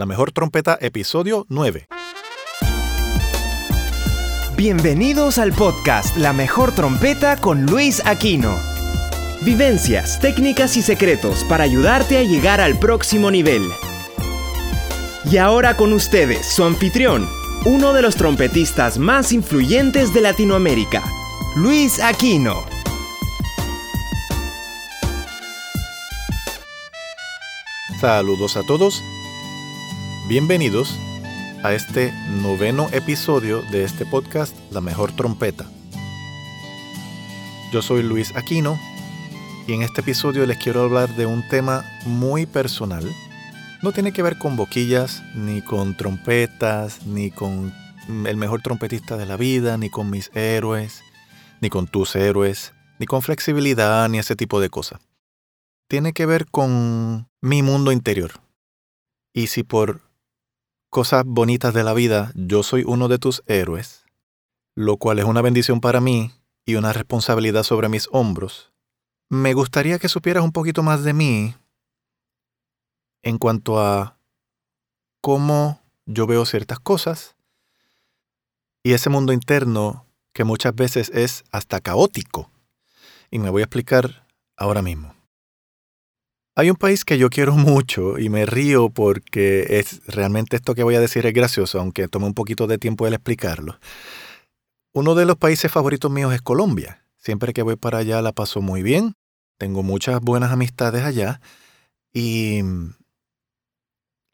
La mejor trompeta, episodio 9. Bienvenidos al podcast La mejor trompeta con Luis Aquino. Vivencias, técnicas y secretos para ayudarte a llegar al próximo nivel. Y ahora con ustedes, su anfitrión, uno de los trompetistas más influyentes de Latinoamérica, Luis Aquino. Saludos a todos. Bienvenidos a este noveno episodio de este podcast La Mejor Trompeta. Yo soy Luis Aquino y en este episodio les quiero hablar de un tema muy personal. No tiene que ver con boquillas, ni con trompetas, ni con el mejor trompetista de la vida, ni con mis héroes, ni con tus héroes, ni con flexibilidad, ni ese tipo de cosas. Tiene que ver con mi mundo interior. Y si por cosas bonitas de la vida yo soy uno de tus héroes, lo cual es una bendición para mí y una responsabilidad sobre mis hombros, me gustaría que supieras un poquito más de mí en cuanto a cómo yo veo ciertas cosas y ese mundo interno que muchas veces es hasta caótico. Y me voy a explicar ahora mismo. Hay un país que yo quiero mucho y me río porque es realmente esto que voy a decir es gracioso, aunque tome un poquito de tiempo el explicarlo. Uno de los países favoritos míos es Colombia. Siempre que voy para allá la paso muy bien. Tengo muchas buenas amistades allá y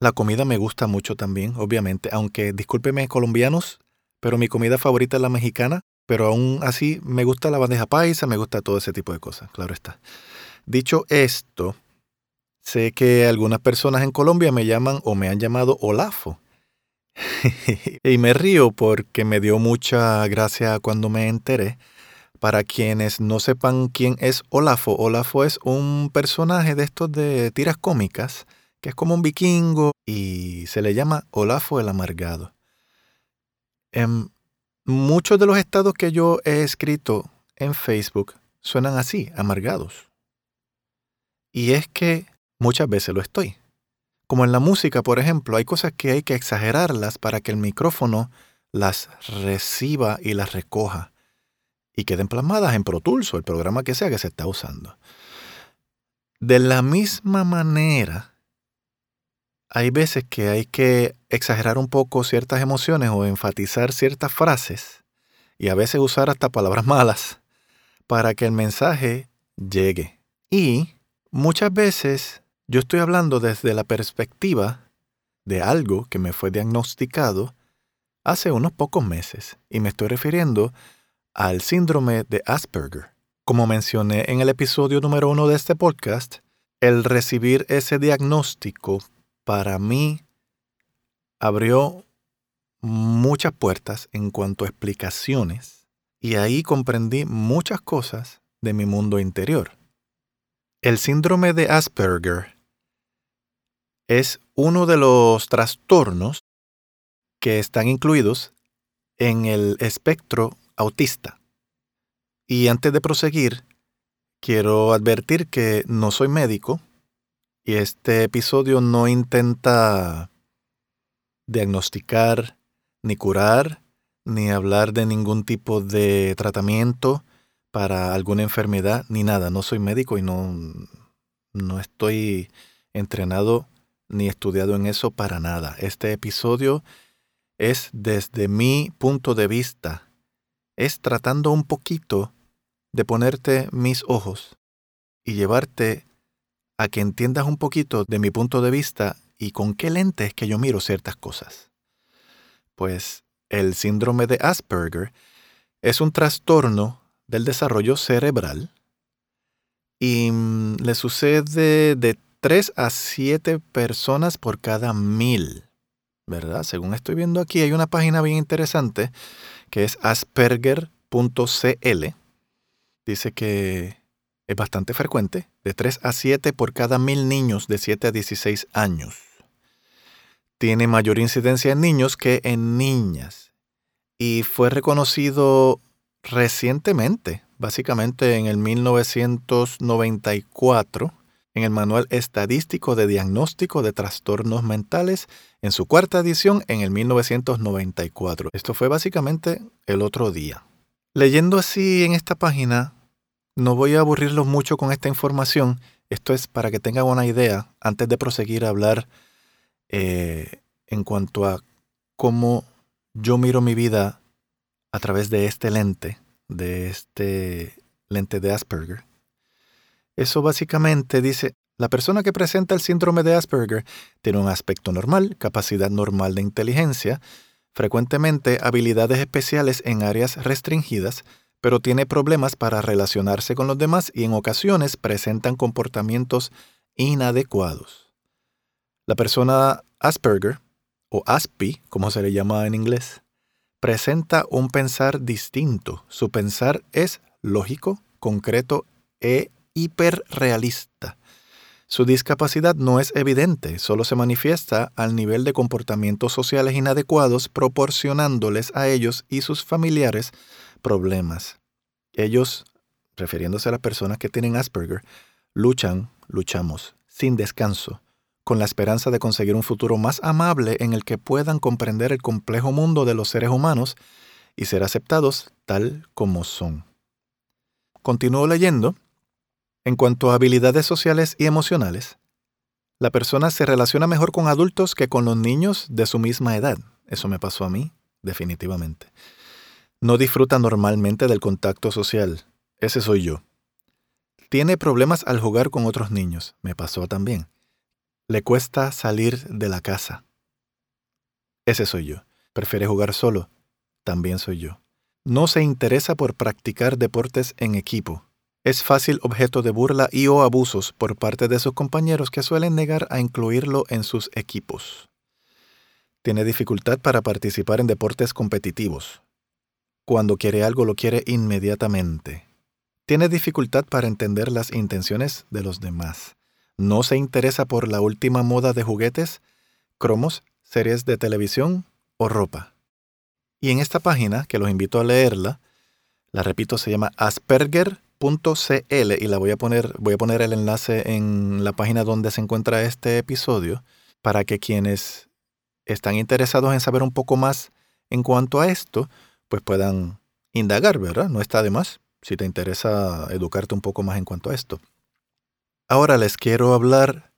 la comida me gusta mucho también, obviamente, aunque discúlpeme colombianos, pero mi comida favorita es la mexicana, pero aún así me gusta la bandeja paisa, me gusta todo ese tipo de cosas, claro está. Dicho esto, Sé que algunas personas en Colombia me llaman o me han llamado Olafo. y me río porque me dio mucha gracia cuando me enteré. Para quienes no sepan quién es Olafo, Olafo es un personaje de estos de tiras cómicas, que es como un vikingo y se le llama Olafo el Amargado. En muchos de los estados que yo he escrito en Facebook suenan así, amargados. Y es que Muchas veces lo estoy. Como en la música, por ejemplo, hay cosas que hay que exagerarlas para que el micrófono las reciba y las recoja y queden plasmadas en Pro Tools o el programa que sea que se está usando. De la misma manera, hay veces que hay que exagerar un poco ciertas emociones o enfatizar ciertas frases y a veces usar hasta palabras malas para que el mensaje llegue. Y muchas veces yo estoy hablando desde la perspectiva de algo que me fue diagnosticado hace unos pocos meses y me estoy refiriendo al síndrome de Asperger. Como mencioné en el episodio número uno de este podcast, el recibir ese diagnóstico para mí abrió muchas puertas en cuanto a explicaciones y ahí comprendí muchas cosas de mi mundo interior. El síndrome de Asperger es uno de los trastornos que están incluidos en el espectro autista. Y antes de proseguir, quiero advertir que no soy médico y este episodio no intenta diagnosticar, ni curar, ni hablar de ningún tipo de tratamiento para alguna enfermedad, ni nada. No soy médico y no, no estoy entrenado ni estudiado en eso para nada. Este episodio es desde mi punto de vista. Es tratando un poquito de ponerte mis ojos y llevarte a que entiendas un poquito de mi punto de vista y con qué lentes que yo miro ciertas cosas. Pues el síndrome de Asperger es un trastorno del desarrollo cerebral y mm, le sucede de 3 a 7 personas por cada mil. ¿Verdad? Según estoy viendo aquí, hay una página bien interesante que es asperger.cl. Dice que es bastante frecuente, de 3 a 7 por cada mil niños de 7 a 16 años. Tiene mayor incidencia en niños que en niñas. Y fue reconocido recientemente, básicamente en el 1994, en el Manual Estadístico de Diagnóstico de Trastornos Mentales en su cuarta edición en el 1994. Esto fue básicamente el otro día. Leyendo así en esta página, no voy a aburrirlos mucho con esta información. Esto es para que tengan una idea antes de proseguir a hablar eh, en cuanto a cómo yo miro mi vida a través de este lente, de este lente de Asperger. Eso básicamente dice, la persona que presenta el síndrome de Asperger tiene un aspecto normal, capacidad normal de inteligencia, frecuentemente habilidades especiales en áreas restringidas, pero tiene problemas para relacionarse con los demás y en ocasiones presentan comportamientos inadecuados. La persona Asperger, o ASPI, como se le llama en inglés, presenta un pensar distinto. Su pensar es lógico, concreto e hiperrealista. Su discapacidad no es evidente, solo se manifiesta al nivel de comportamientos sociales inadecuados, proporcionándoles a ellos y sus familiares problemas. Ellos, refiriéndose a las personas que tienen Asperger, luchan, luchamos, sin descanso, con la esperanza de conseguir un futuro más amable en el que puedan comprender el complejo mundo de los seres humanos y ser aceptados tal como son. Continúo leyendo. En cuanto a habilidades sociales y emocionales, la persona se relaciona mejor con adultos que con los niños de su misma edad. Eso me pasó a mí, definitivamente. No disfruta normalmente del contacto social. Ese soy yo. Tiene problemas al jugar con otros niños. Me pasó también. Le cuesta salir de la casa. Ese soy yo. Prefiere jugar solo. También soy yo. No se interesa por practicar deportes en equipo. Es fácil objeto de burla y o abusos por parte de sus compañeros que suelen negar a incluirlo en sus equipos. Tiene dificultad para participar en deportes competitivos. Cuando quiere algo lo quiere inmediatamente. Tiene dificultad para entender las intenciones de los demás. No se interesa por la última moda de juguetes, cromos, series de televisión o ropa. Y en esta página, que los invito a leerla, la repito, se llama y la voy a poner, voy a poner el enlace en la página donde se encuentra este episodio para que quienes están interesados en saber un poco más en cuanto a esto, pues puedan indagar, ¿verdad? No está de más si te interesa educarte un poco más en cuanto a esto. Ahora les quiero hablar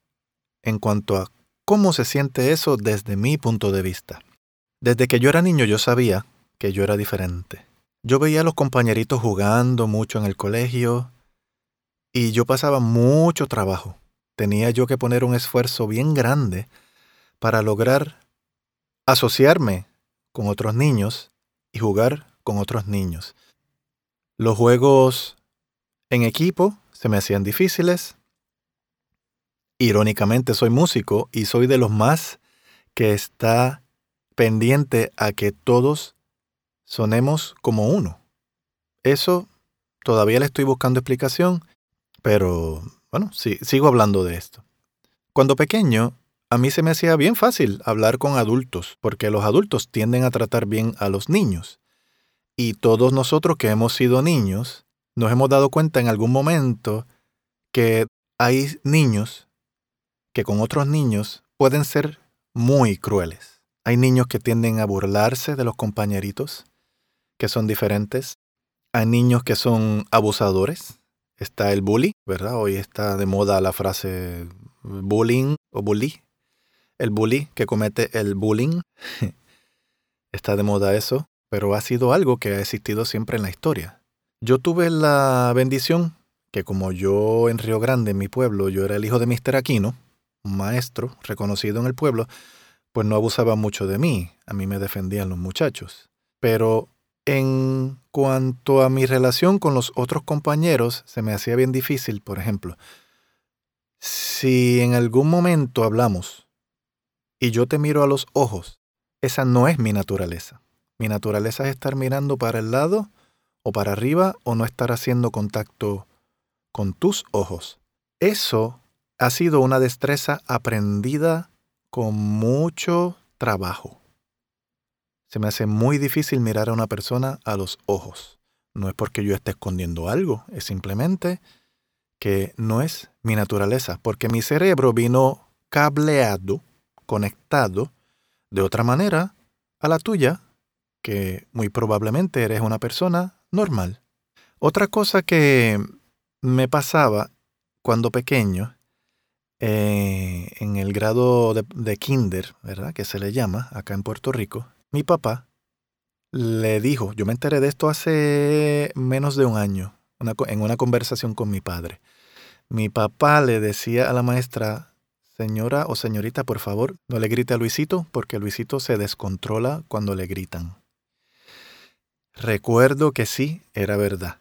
en cuanto a cómo se siente eso desde mi punto de vista. Desde que yo era niño yo sabía que yo era diferente. Yo veía a los compañeritos jugando mucho en el colegio y yo pasaba mucho trabajo. Tenía yo que poner un esfuerzo bien grande para lograr asociarme con otros niños y jugar con otros niños. Los juegos en equipo se me hacían difíciles. Irónicamente soy músico y soy de los más que está pendiente a que todos sonemos como uno. Eso todavía le estoy buscando explicación, pero bueno, sí, sigo hablando de esto. Cuando pequeño, a mí se me hacía bien fácil hablar con adultos, porque los adultos tienden a tratar bien a los niños. Y todos nosotros que hemos sido niños, nos hemos dado cuenta en algún momento que hay niños que con otros niños pueden ser muy crueles. Hay niños que tienden a burlarse de los compañeritos, que son diferentes. Hay niños que son abusadores. Está el bully, ¿verdad? Hoy está de moda la frase bullying o bully. El bully que comete el bullying. está de moda eso, pero ha sido algo que ha existido siempre en la historia. Yo tuve la bendición que como yo en Río Grande, en mi pueblo, yo era el hijo de Mr. Aquino, un maestro reconocido en el pueblo, pues no abusaba mucho de mí, a mí me defendían los muchachos. Pero en cuanto a mi relación con los otros compañeros, se me hacía bien difícil, por ejemplo. Si en algún momento hablamos y yo te miro a los ojos, esa no es mi naturaleza. Mi naturaleza es estar mirando para el lado o para arriba o no estar haciendo contacto con tus ojos. Eso ha sido una destreza aprendida con mucho trabajo. Se me hace muy difícil mirar a una persona a los ojos. No es porque yo esté escondiendo algo, es simplemente que no es mi naturaleza, porque mi cerebro vino cableado, conectado de otra manera a la tuya, que muy probablemente eres una persona normal. Otra cosa que me pasaba cuando pequeño, eh, en el grado de, kinder, ¿verdad? Que se le llama acá en Puerto Rico, mi papá le dijo, yo me enteré de esto hace menos de un año, en una conversación con mi padre. Mi papá le decía a la maestra, señora o señorita, por favor, no le grite a Luisito, porque Luisito se descontrola cuando le gritan. Recuerdo que sí, era verdad.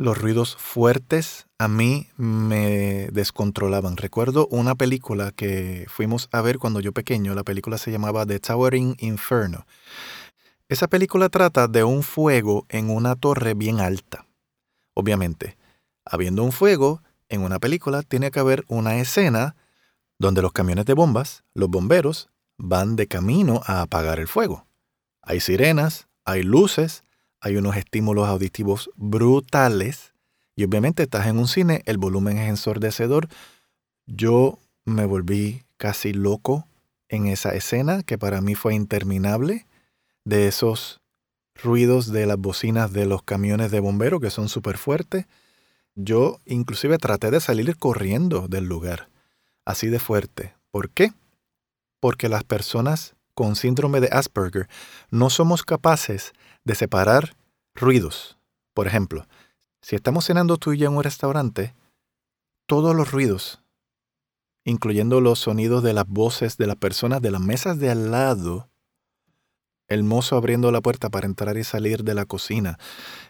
Los ruidos fuertes a mí me descontrolaban. Recuerdo una película que fuimos a ver cuando yo pequeño. La película se llamaba The Towering Inferno. Esa película trata de un fuego en una torre bien alta. Obviamente, habiendo un fuego, en una película tiene que haber una escena donde los camiones de bombas, los bomberos, van de camino a apagar el fuego. Hay sirenas, hay luces, hay unos estímulos auditivos brutales y obviamente estás en un cine, el volumen es ensordecedor. Yo me volví casi loco en esa escena que para mí fue interminable de esos ruidos de las bocinas de los camiones de bomberos que son súper fuertes. Yo inclusive traté de salir corriendo del lugar, así de fuerte. ¿Por qué? Porque las personas con síndrome de Asperger no somos capaces de separar ruidos. Por ejemplo, si estamos cenando tú y yo en un restaurante, todos los ruidos, incluyendo los sonidos de las voces de las personas de las mesas de al lado, el mozo abriendo la puerta para entrar y salir de la cocina,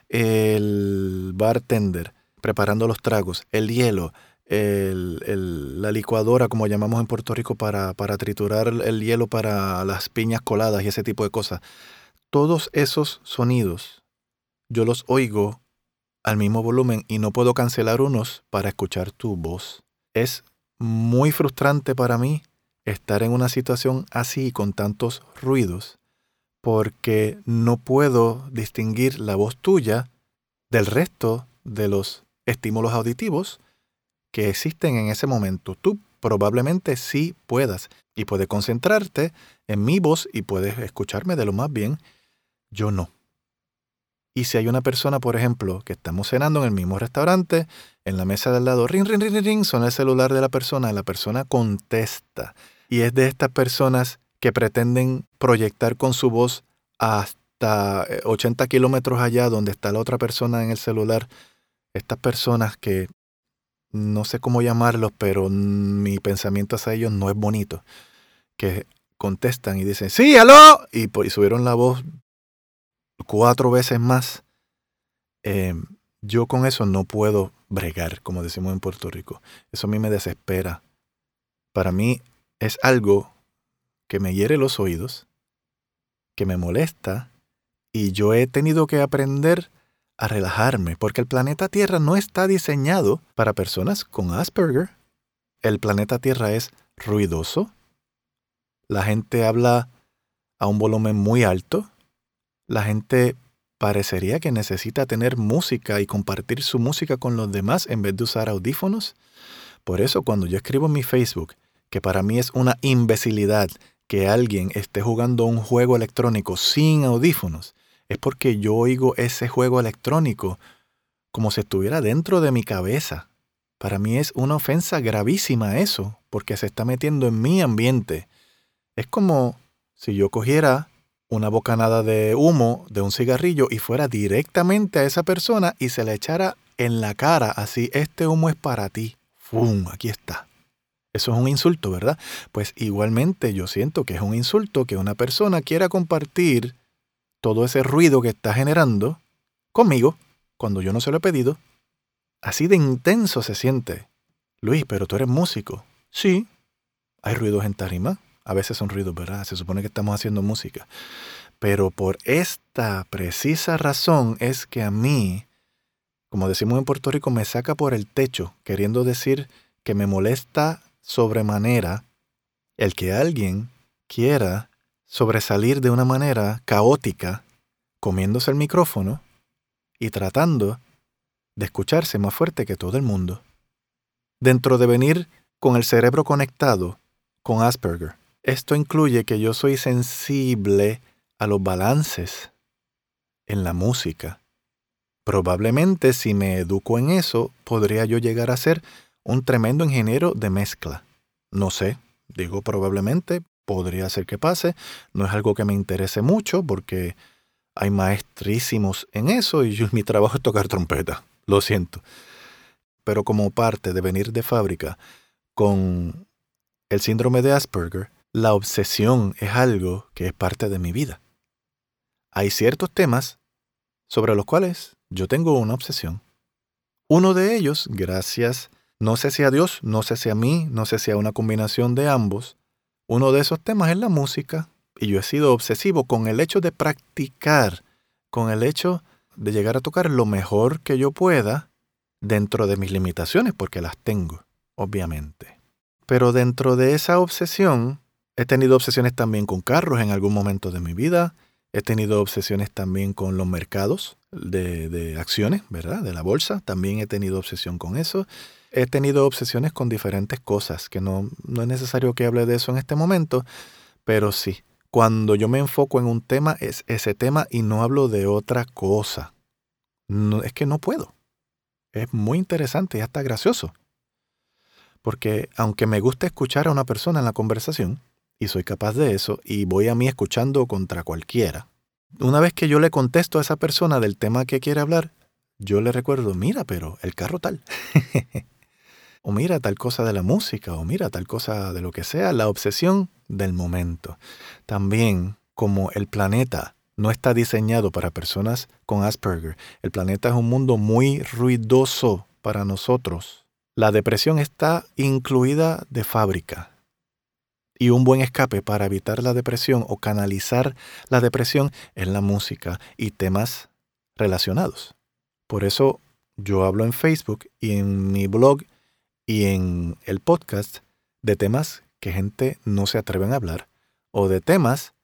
el bartender, preparando los tragos, el hielo, la licuadora, como llamamos en Puerto Rico, para, para triturar el hielo para las piñas coladas y ese tipo de cosas. Todos esos sonidos yo los oigo al mismo volumen y no puedo cancelar unos para escuchar tu voz. Es muy frustrante para mí estar en una situación así con tantos ruidos porque no puedo distinguir la voz tuya del resto de los estímulos auditivos que existen en ese momento. Tú probablemente sí puedas y puedes concentrarte en mi voz y puedes escucharme de lo más bien. Yo no. Y si hay una persona, por ejemplo, que estamos cenando en el mismo restaurante, en la mesa del lado, ring, ring, ring, ring, suena el celular de la persona, la persona contesta. Y es de estas personas que pretenden proyectar con su voz hasta 80 eh, kilómetros allá donde está la otra persona en el celular estas personas que no sé cómo llamarlos, pero mi pensamiento hacia ellos no es bonito, que contestan y dicen, sí, aló, y, subieron la voz cuatro veces más. Em, yo con eso no puedo bregar, como decimos en Puerto Rico. Eso a mí me desespera. Para mí es algo que me hiere los oídos, que me molesta, y yo he tenido que aprender a relajarme, porque el planeta Tierra no está diseñado para personas con Asperger. El planeta Tierra es ruidoso. La gente habla a un volumen muy alto. La gente parecería que necesita tener música y compartir su música con los demás en vez de usar audífonos. Por eso cuando yo escribo en mi Facebook que para mí es una imbecilidad que alguien esté jugando un juego electrónico sin audífonos, es porque yo oigo ese juego electrónico como si estuviera dentro de mi cabeza. Para mí es una ofensa gravísima eso, porque se está metiendo en mi ambiente. Es como si yo cogiera una bocanada de humo de un cigarrillo y fuera directamente a esa persona y se la echara en la cara, así, este humo es para ti. ¡Fum! Aquí está. Eso es un insulto, ¿verdad? Pues igualmente yo siento que es un insulto que una persona quiera compartir todo ese ruido que está generando conmigo cuando yo no se lo he pedido. Así de intenso se siente. Luis, pero tú eres músico. Sí. Hay ruidos en tarima. A veces son ruidos, ¿verdad? Se supone que estamos haciendo música. Pero por esta precisa razón es que a mí, como decimos en Puerto Rico, me saca por el techo, queriendo decir que me molesta sobremanera el que alguien quiera sobresalir de una manera caótica, comiéndose el micrófono y tratando de escucharse más fuerte que todo el mundo. Dentro de venir con el cerebro conectado con Asperger, esto incluye que yo soy sensible a los balances en la música. Probablemente si me educo en eso, podría yo llegar a ser un tremendo ingeniero de mezcla. No sé, digo probablemente, podría ser que pase, no es algo que me interese mucho porque hay maestrísimos en eso y mi trabajo es tocar trompeta, lo siento. Pero como parte de venir de fábrica con el síndrome de Asperger, la obsesión es algo que es parte de mi vida. Hay ciertos temas sobre los cuales yo tengo una obsesión. Uno de ellos, gracias, no sé si a Dios, no sé si a mí, no sé si a una combinación de ambos, uno de esos temas es la música, y yo he sido obsesivo con el hecho de practicar, con el hecho de llegar a tocar lo mejor que yo pueda dentro de mis limitaciones, porque las tengo, obviamente. Pero dentro de esa obsesión, he tenido obsesiones también con carros en algún momento de mi vida, he tenido obsesiones también con los mercados de, acciones, ¿verdad? De la bolsa, también he tenido obsesión con eso. He tenido obsesiones con diferentes cosas, que no, no es necesario que hable de eso en este momento, pero sí, cuando yo me enfoco en un tema, es ese tema y no hablo de otra cosa. Es que no puedo. Es muy interesante y hasta gracioso. Porque aunque me gusta escuchar a una persona en la conversación, y soy capaz de eso, y voy a mí escuchando contra cualquiera, una vez que yo le contesto a esa persona del tema que quiere hablar, yo le recuerdo, mira, pero el carro tal. o mira tal cosa de la música, o mira tal cosa de lo que sea, la obsesión del momento. También, como el planeta no está diseñado para personas con Asperger, el planeta es un mundo muy ruidoso para nosotros. La depresión está incluida de fábrica. Y un buen escape para evitar la depresión o canalizar la depresión es la música y temas relacionados. Por eso yo hablo en Facebook y en mi blog y en el podcast de temas que gente no se atreven a hablar o de temas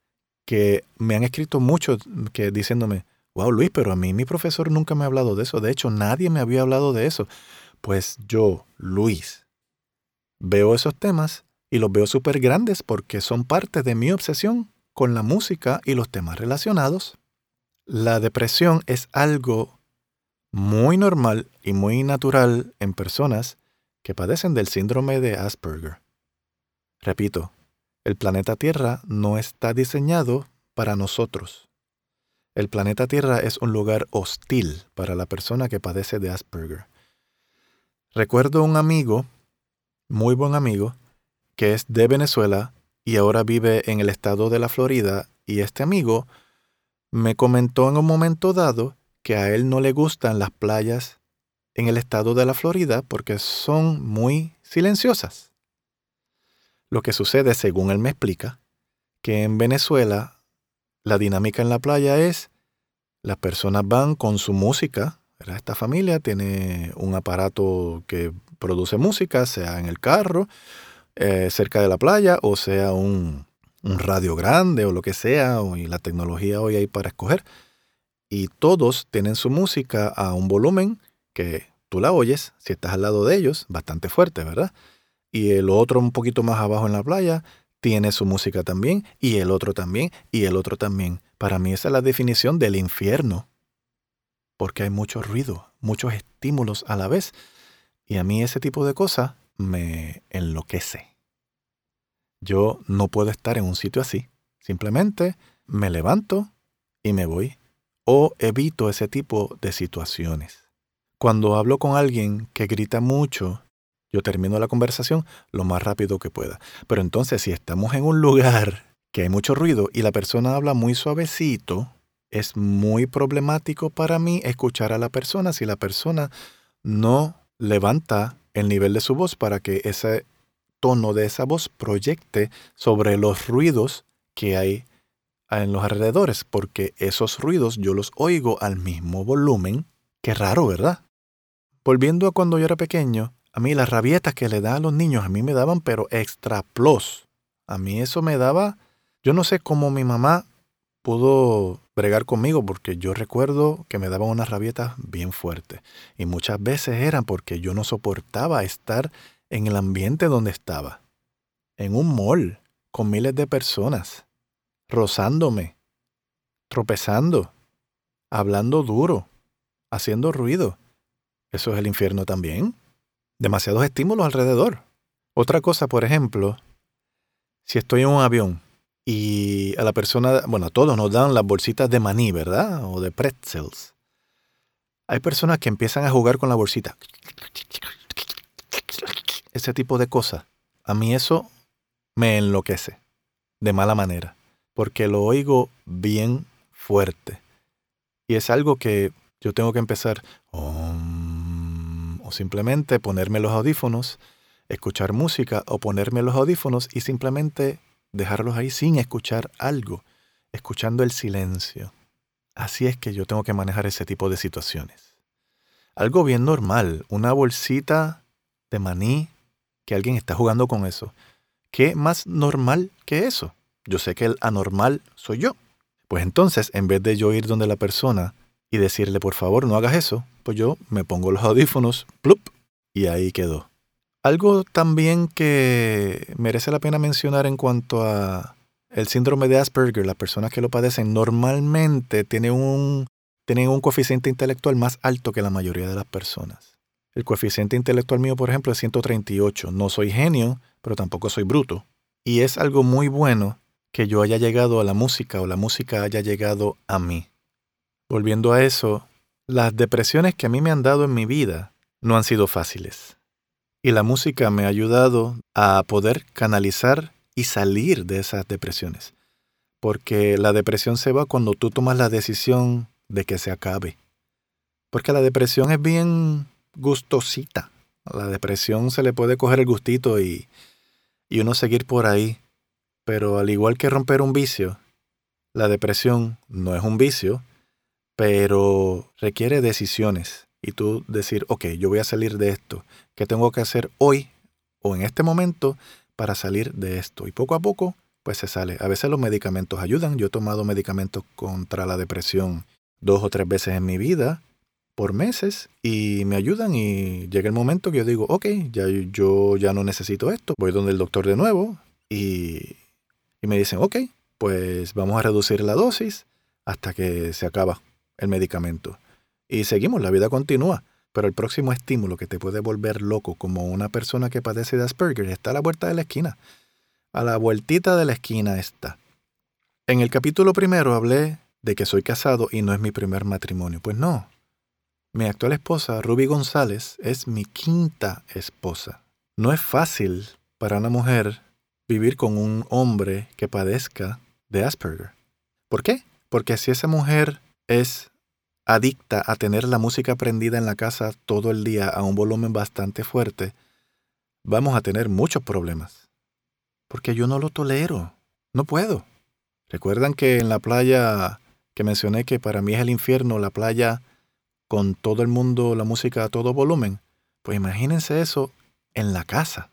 que me han escrito mucho que diciéndome, wow Luis, pero a mí mi profesor nunca me ha hablado de eso. De hecho, nadie me había hablado de eso. Pues yo, Luis, veo esos temas y los veo súper grandes porque son parte de mi obsesión con la música y los temas relacionados. La depresión es algo muy normal y muy natural en personas que padecen del síndrome de Asperger. Repito, el planeta Tierra no está diseñado para nosotros. El planeta Tierra es un lugar hostil para la persona que padece de Asperger. Recuerdo un amigo, muy buen amigo, que es de Venezuela y ahora vive en el estado de la Florida, y este amigo me comentó en un momento dado que a él no le gustan las playas en el estado de la Florida porque son muy silenciosas. Lo que sucede, según él me explica, que en Venezuela la dinámica en la playa es, las personas van con su música, esta familia tiene un aparato que produce música, sea en el carro, eh, cerca de la playa, o sea un, un, radio grande o lo que sea, y la tecnología hoy hay para escoger. Y todos tienen su música a un volumen que tú la oyes, si estás al lado de ellos, bastante fuerte, ¿verdad? y el otro un poquito más abajo en la playa tiene su música también, y el otro también, y el otro también. Para mí esa es la definición del infierno, porque hay mucho ruido, muchos estímulos a la vez, y a mí ese tipo de cosas me enloquece. Yo no puedo estar en un sitio así, simplemente me levanto y me voy, o evito ese tipo de situaciones. Cuando hablo con alguien que grita mucho yo termino la conversación lo más rápido que pueda. Pero entonces si estamos en un lugar que hay mucho ruido y la persona habla muy suavecito, es muy problemático para mí escuchar a la persona si la persona no levanta el nivel de su voz para que ese tono de esa voz proyecte sobre los ruidos que hay en los alrededores, porque esos ruidos yo los oigo al mismo volumen. Qué raro, ¿verdad? Volviendo a cuando yo era pequeño, a mí las rabietas que le dan a los niños, a mí me daban, pero extra plus. A mí eso me daba, yo no sé cómo mi mamá pudo bregar conmigo porque yo recuerdo que me daban unas rabietas bien fuertes. Y muchas veces eran porque yo no soportaba estar en el ambiente donde estaba. En un mall, con miles de personas, rozándome, tropezando, hablando duro, haciendo ruido. Eso es el infierno también. Demasiados estímulos alrededor. Otra cosa, por ejemplo, si estoy en un avión y a la persona, bueno, a todos nos dan las bolsitas de maní, ¿verdad? O de pretzels. Hay personas que empiezan a jugar con la bolsita. Ese tipo de cosas. A mí eso me enloquece. De mala manera. Porque lo oigo bien fuerte. Y es algo que yo tengo que empezar o simplemente ponerme los audífonos, escuchar música o ponerme los audífonos y simplemente dejarlos ahí sin escuchar algo, escuchando el silencio. Así es que yo tengo que manejar ese tipo de situaciones. Algo bien normal, una bolsita de maní, que alguien está jugando con eso. ¿Qué más normal que eso? Yo sé que el anormal soy yo. Pues entonces, en vez de yo ir donde la persona y decirle, por favor, no hagas eso, pues yo me pongo los audífonos, plup, y ahí quedó. Algo también que merece la pena mencionar en cuanto a el síndrome de Asperger, las personas que lo padecen normalmente tienen un, tienen un coeficiente intelectual más alto que la mayoría de las personas. El coeficiente intelectual mío, por ejemplo, es 138. No soy genio, pero tampoco soy bruto. Y es algo muy bueno que yo haya llegado a la música o la música haya llegado a mí. Volviendo a eso, las depresiones que a mí me han dado en mi vida no han sido fáciles. Y la música me ha ayudado a poder canalizar y salir de esas depresiones. Porque la depresión se va cuando tú tomas la decisión de que se acabe. Porque la depresión es bien gustosita. La depresión se le puede coger el gustito y, y uno seguir por ahí. Pero al igual que romper un vicio, la depresión no es un vicio, pero requiere decisiones y tú decir, ok, yo voy a salir de esto. ¿Qué tengo que hacer hoy o en este momento para salir de esto? Y poco a poco, pues se sale. A veces los medicamentos ayudan. Yo he tomado medicamentos contra la depresión dos o tres veces en mi vida por meses y me ayudan y llega el momento que yo digo, ok, ya, yo ya no necesito esto. Voy donde el doctor de nuevo y, y me dicen, ok, pues vamos a reducir la dosis hasta que se acaba el medicamento. Y seguimos, la vida continúa. Pero el próximo estímulo que te puede volver loco como una persona que padece de Asperger está a la vuelta de la esquina. A la vueltita de la esquina está. En el capítulo primero hablé de que soy casado y no es mi primer matrimonio. Pues no. Mi actual esposa, Ruby González, es mi quinta esposa. No es fácil para una mujer vivir con un hombre que padezca de Asperger. ¿Por qué? Porque si esa mujer es adicta a tener la música prendida en la casa todo el día a un volumen bastante fuerte, vamos a tener muchos problemas. Porque yo no lo tolero. No puedo. ¿Recuerdan que en la playa que mencioné que para mí es el infierno, la playa con todo el mundo, la música a todo volumen? Pues imagínense eso en la casa,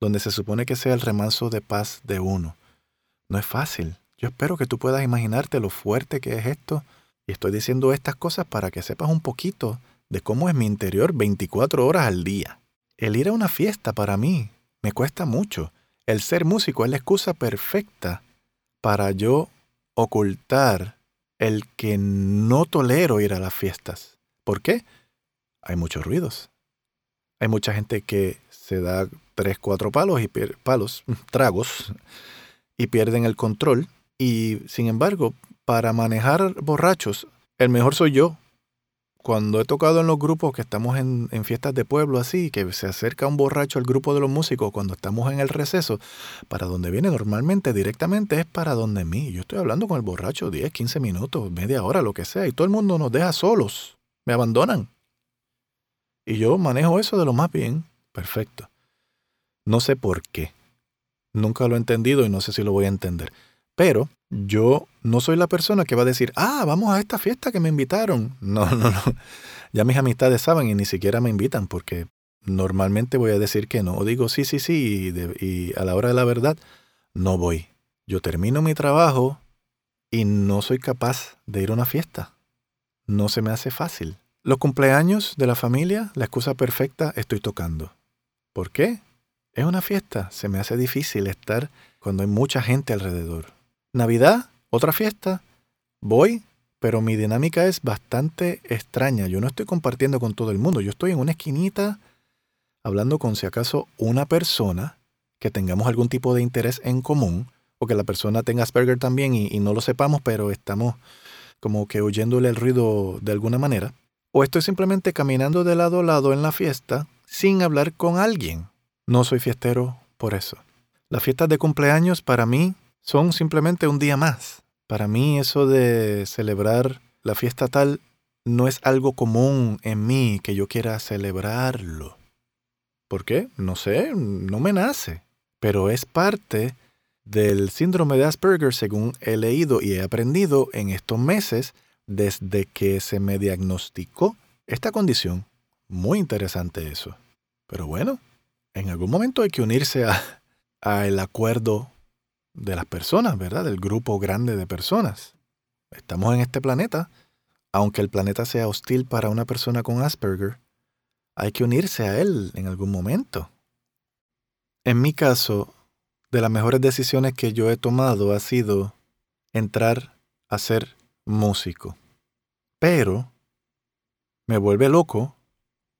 donde se supone que sea el remanso de paz de uno. No es fácil. Yo espero que tú puedas imaginarte lo fuerte que es esto y estoy diciendo estas cosas para que sepas un poquito de cómo es mi interior 24 horas al día. El ir a una fiesta para mí me cuesta mucho. El ser músico es la excusa perfecta para yo ocultar el que no tolero ir a las fiestas. ¿Por qué? Hay muchos ruidos. Hay mucha gente que se da tres, cuatro palos y palos, tragos, y pierden el control. Y sin embargo, para manejar borrachos, el mejor soy yo. Cuando he tocado en los grupos que estamos en, fiestas de pueblo así, que se acerca un borracho al grupo de los músicos cuando estamos en el receso, para donde viene normalmente directamente es para donde mí. Yo estoy hablando con el borracho 10, 15 minutos, media hora, lo que sea, y todo el mundo nos deja solos, me abandonan. Y yo manejo eso de lo más bien, perfecto. No sé por qué. Nunca lo he entendido y no sé si lo voy a entender. Pero yo no soy la persona que va a decir, ah, vamos a esta fiesta que me invitaron. No, no, no. Ya mis amistades saben y ni siquiera me invitan porque normalmente voy a decir que no. O digo, sí, sí, sí, y, a la hora de la verdad, no voy. Yo termino mi trabajo y no soy capaz de ir a una fiesta. No se me hace fácil. Los cumpleaños de la familia, la excusa perfecta, estoy tocando. ¿Por qué? Es una fiesta, se me hace difícil estar cuando hay mucha gente alrededor. Navidad, otra fiesta, voy, pero mi dinámica es bastante extraña. Yo no estoy compartiendo con todo el mundo, yo estoy en una esquinita hablando con si acaso una persona que tengamos algún tipo de interés en común, o que la persona tenga Asperger también y, no lo sepamos, pero estamos como que oyéndole el ruido de alguna manera. O estoy simplemente caminando de lado a lado en la fiesta sin hablar con alguien. No soy fiestero por eso. Las fiestas de cumpleaños para mí son simplemente un día más. Para mí eso de celebrar la fiesta tal no es algo común en mí que yo quiera celebrarlo. ¿Por qué? No sé, no me nace. Pero es parte del síndrome de Asperger según he leído y he aprendido en estos meses desde que se me diagnosticó esta condición. Muy interesante eso. Pero bueno, en algún momento hay que unirse a, el acuerdo de las personas, ¿verdad? Del grupo grande de personas. Estamos en este planeta. Aunque el planeta sea hostil para una persona con Asperger, hay que unirse a él en algún momento. En mi caso, de las mejores decisiones que yo he tomado ha sido entrar a ser músico. Pero me vuelve loco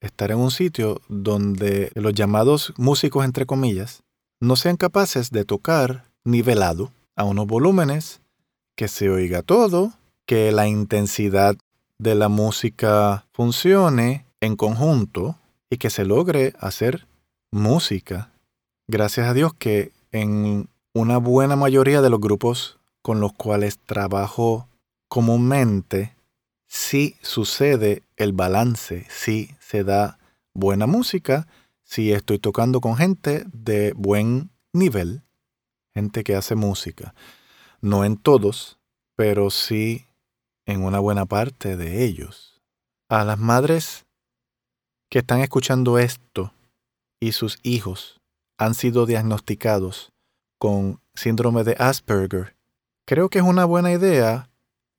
estar en un sitio donde los llamados músicos, entre comillas, no sean capaces de tocar nivelado a unos volúmenes, que se oiga todo, que la intensidad de la música funcione en conjunto y que se logre hacer música. Gracias a Dios que en una buena mayoría de los grupos con los cuales trabajo comúnmente, sí sucede el balance, sí se da buena música, si estoy tocando con gente de buen nivel, gente que hace música. No en todos, pero sí en una buena parte de ellos. A las madres que están escuchando esto y sus hijos han sido diagnosticados con síndrome de Asperger, creo que es una buena idea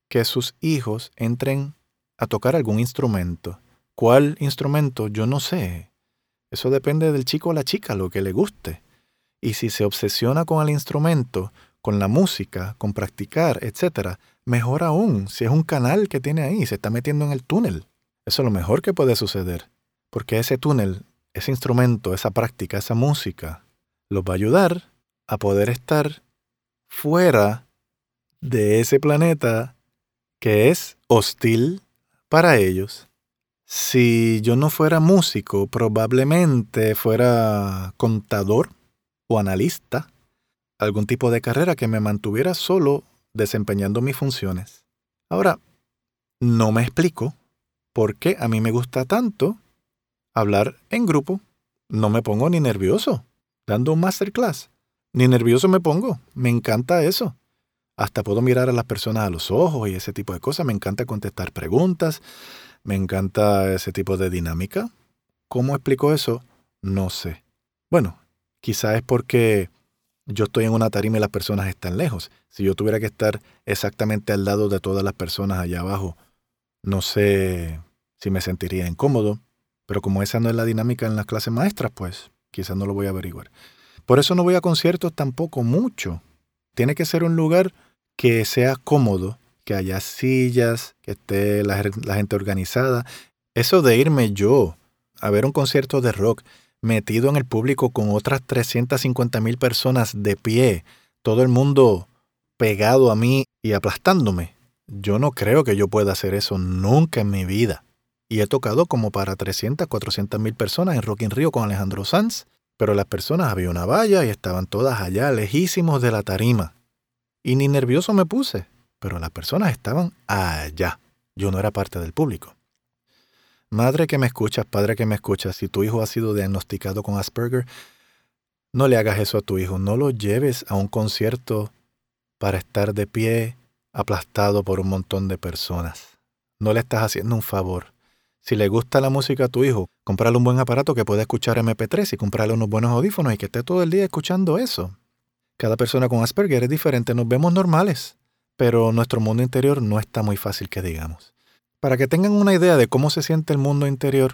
que sus hijos entren a tocar algún instrumento. ¿Cuál instrumento? Yo no sé. Eso depende del chico o la chica, lo que le guste. Y si se obsesiona con el instrumento, con la música, con practicar, etc., mejor aún si es un canal que tiene ahí, se está metiendo en el túnel. Eso es lo mejor que puede suceder, porque ese túnel ese instrumento, esa práctica, esa música, los va a ayudar a poder estar fuera de ese planeta que es hostil para ellos. Si yo no fuera músico, probablemente fuera contador o analista, algún tipo de carrera que me mantuviera solo desempeñando mis funciones. Ahora, no me explico por qué a mí me gusta tanto hablar en grupo, no me pongo ni nervioso. Dando un masterclass, ni nervioso me pongo. Me encanta eso. Hasta puedo mirar a las personas a los ojos y ese tipo de cosas. Me encanta contestar preguntas. Me encanta ese tipo de dinámica. ¿Cómo explico eso? No sé. Bueno, quizá es porque yo estoy en una tarima y las personas están lejos. Si yo tuviera que estar exactamente al lado de todas las personas allá abajo, no sé si me sentiría incómodo. Pero como esa no es la dinámica en las clases maestras, pues quizás no lo voy a averiguar. Por eso no voy a conciertos tampoco mucho. Tiene que ser un lugar que sea cómodo, que haya sillas, que esté la, gente organizada. Eso de irme yo a ver un concierto de rock metido en el público con otras 350 mil personas de pie, todo el mundo pegado a mí y aplastándome. Yo no creo que yo pueda hacer eso nunca en mi vida. Y he tocado como para 300, 400 mil personas en Rock in Rio con Alejandro Sanz, pero las personas había una valla y estaban todas allá, lejísimos de la tarima. Y ni nervioso me puse, pero las personas estaban allá. Yo no era parte del público. Madre que me escuchas, padre que me escuchas, si tu hijo ha sido diagnosticado con Asperger, no le hagas eso a tu hijo, no lo lleves a un concierto para estar de pie aplastado por un montón de personas. No le estás haciendo un favor. Si le gusta la música a tu hijo, comprarle un buen aparato que pueda escuchar MP3 y comprarle unos buenos audífonos y que esté todo el día escuchando eso. Cada persona con Asperger es diferente, nos vemos normales, pero nuestro mundo interior no está muy fácil que digamos. Para que tengan una idea de cómo se siente el mundo interior,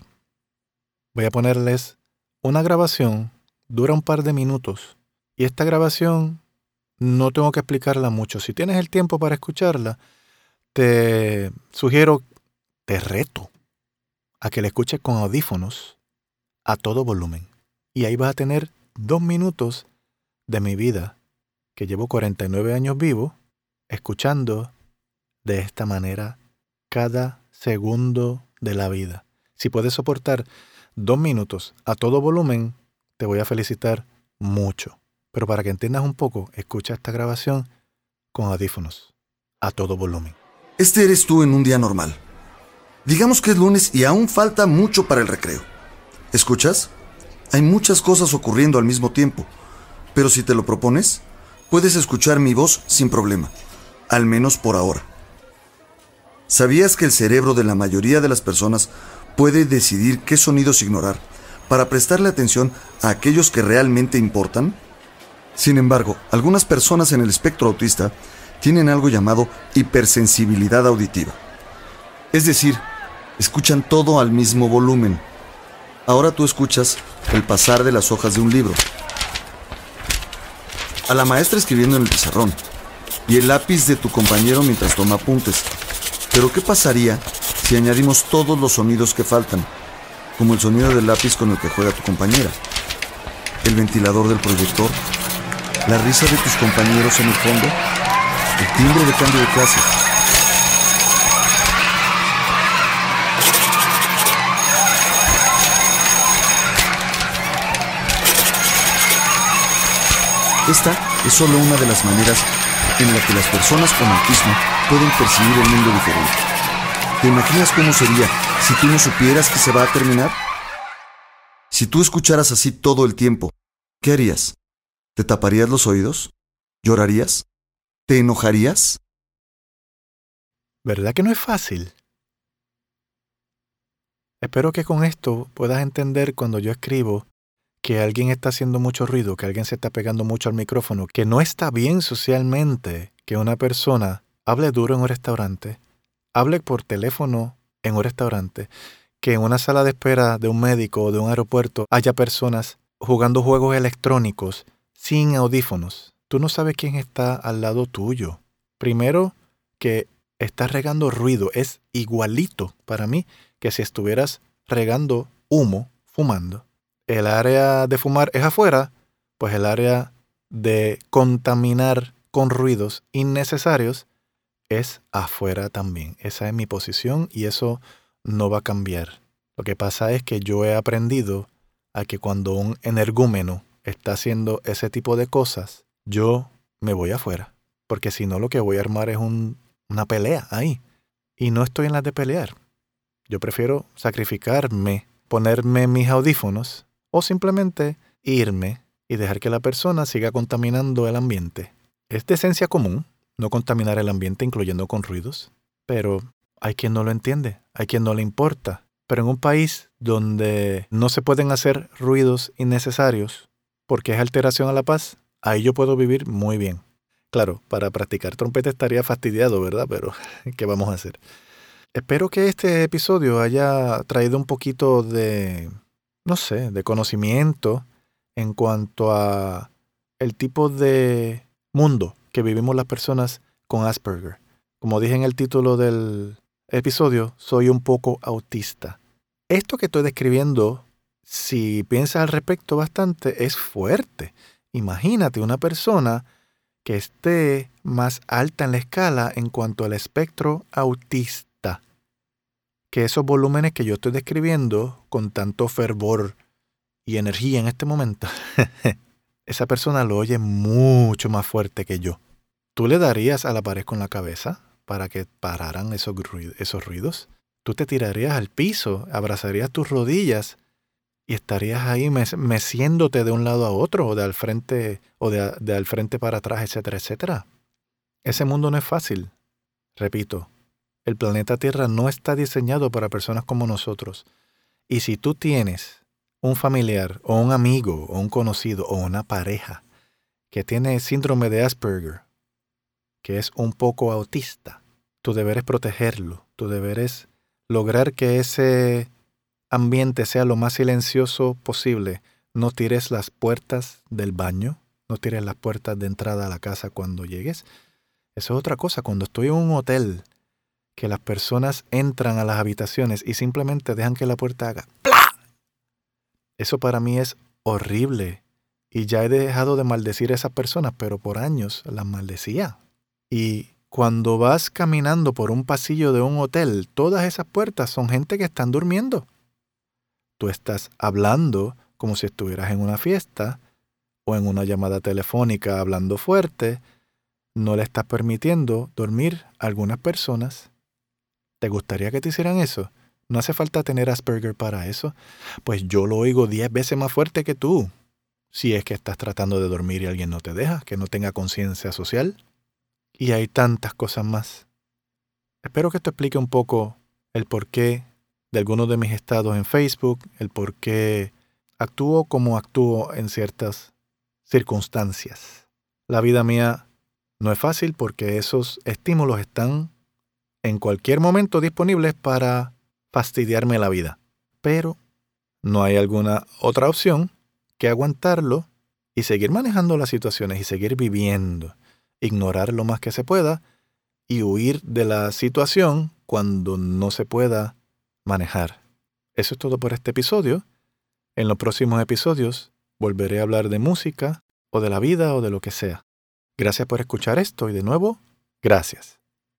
voy a ponerles una grabación, dura un par de minutos, y esta grabación no tengo que explicarla mucho. Si tienes el tiempo para escucharla, te sugiero, te reto a que la escuches con audífonos a todo volumen. Y ahí vas a tener dos minutos de mi vida, que llevo 49 años vivo, escuchando de esta manera cada segundo de la vida. Si puedes soportar dos minutos a todo volumen, te voy a felicitar mucho. Pero para que entiendas un poco, escucha esta grabación con audífonos, a todo volumen. Este eres tú en un día normal. Digamos que es lunes y aún falta mucho para el recreo. ¿Escuchas? Hay muchas cosas ocurriendo al mismo tiempo, pero si te lo propones, puedes escuchar mi voz sin problema, al menos por ahora. ¿Sabías que el cerebro de la mayoría de las personas puede decidir qué sonidos ignorar para prestarle atención a aquellos que realmente importan? Sin embargo, algunas personas en el espectro autista tienen algo llamado hipersensibilidad auditiva. Es decir, escuchan todo al mismo volumen. Ahora tú escuchas el pasar de las hojas de un libro, a la maestra escribiendo en el pizarrón y el lápiz de tu compañero mientras toma apuntes. Pero ¿qué pasaría si añadimos todos los sonidos que faltan, como el sonido del lápiz con el que juega tu compañera, el ventilador del proyector, la risa de tus compañeros en el fondo, el timbre de cambio de clase? Esta es solo una de las maneras en la que las personas con autismo pueden percibir el mundo diferente. ¿Te imaginas cómo sería si tú no supieras que se va a terminar? Si tú escucharas así todo el tiempo, ¿qué harías? ¿Te taparías los oídos? ¿Llorarías? ¿Te enojarías? ¿Verdad que no es fácil? Espero que con esto puedas entender cuando yo escribo que alguien está haciendo mucho ruido, que alguien se está pegando mucho al micrófono, que no está bien socialmente que una persona hable duro en un restaurante, hable por teléfono en un restaurante, que en una sala de espera de un médico o de un aeropuerto haya personas jugando juegos electrónicos sin audífonos. Tú no sabes quién está al lado tuyo. Primero, que estás regando ruido. Es igualito para mí que si estuvieras regando humo, fumando el área de fumar es afuera, pues el área de contaminar con ruidos innecesarios es afuera también. Esa es mi posición y eso no va a cambiar. Lo que pasa es que yo he aprendido a que cuando un energúmeno está haciendo ese tipo de cosas, yo me voy afuera. Porque si no, lo que voy a armar es una pelea ahí. Y no estoy en la de pelear. Yo prefiero sacrificarme, ponerme mis audífonos o simplemente irme y dejar que la persona siga contaminando el ambiente. Es de esencia común no contaminar el ambiente incluyendo con ruidos, pero hay quien no lo entiende, hay quien no le importa. Pero en un país donde no se pueden hacer ruidos innecesarios porque es alteración a la paz, ahí yo puedo vivir muy bien. Claro, para practicar trompeta estaría fastidiado, ¿verdad? Pero, ¿qué vamos a hacer? Espero que este episodio haya traído un poquito de no sé, de conocimiento en cuanto a el tipo de mundo que vivimos las personas con Asperger. Como dije en el título del episodio, soy un poco autista. Esto que estoy describiendo, si piensas al respecto bastante, es fuerte. Imagínate una persona que esté más alta en la escala en cuanto al espectro autista que esos volúmenes que yo estoy describiendo con tanto fervor y energía en este momento, esa persona lo oye mucho más fuerte que yo. ¿Tú le darías a la pared con la cabeza para que pararan esos, esos ruidos? ¿Tú te tirarías al piso, abrazarías tus rodillas y estarías ahí meciéndote de un lado a otro o de al frente o de, de al frente para atrás, etcétera, etcétera? Ese mundo no es fácil. Repito, el planeta Tierra no está diseñado para personas como nosotros. Y si tú tienes un familiar o un amigo o un conocido o una pareja que tiene síndrome de Asperger, que es un poco autista. Tu deber es protegerlo, tu deber es lograr que ese ambiente sea lo más silencioso posible. No tires las puertas del baño, no tires las puertas de entrada a la casa cuando llegues. Eso es otra cosa. Cuando estoy en un hotel, que las personas entran a las habitaciones y simplemente dejan que la puerta haga ¡Pla! Eso para mí es horrible. Y ya he dejado de maldecir a esas personas, pero por años las maldecía. Y cuando vas caminando por un pasillo de un hotel, todas esas puertas son gente que están durmiendo. Tú estás hablando como si estuvieras en una fiesta o en una llamada telefónica hablando fuerte. No le estás permitiendo dormir a algunas personas. ¿Te gustaría que te hicieran eso? No hace falta tener Asperger para eso. Pues yo lo oigo diez veces más fuerte que tú. Si es que estás tratando de dormir y alguien no te deja, que no tenga conciencia social. Y hay tantas cosas más. Espero que esto explique un poco el porqué de algunos de mis estados en Facebook, el por qué actúo como actúo en ciertas circunstancias. La vida mía no es fácil porque esos estímulos están en cualquier momento disponibles para fastidiarme la vida. Pero no hay alguna otra opción que aguantarlo y seguir manejando las situaciones y seguir viviendo, ignorar lo más que se pueda y huir de la situación cuando no se pueda manejar. Eso es todo por este episodio. En los próximos episodios volveré a hablar de música o de la vida o de lo que sea. Gracias por escuchar esto y de nuevo, gracias.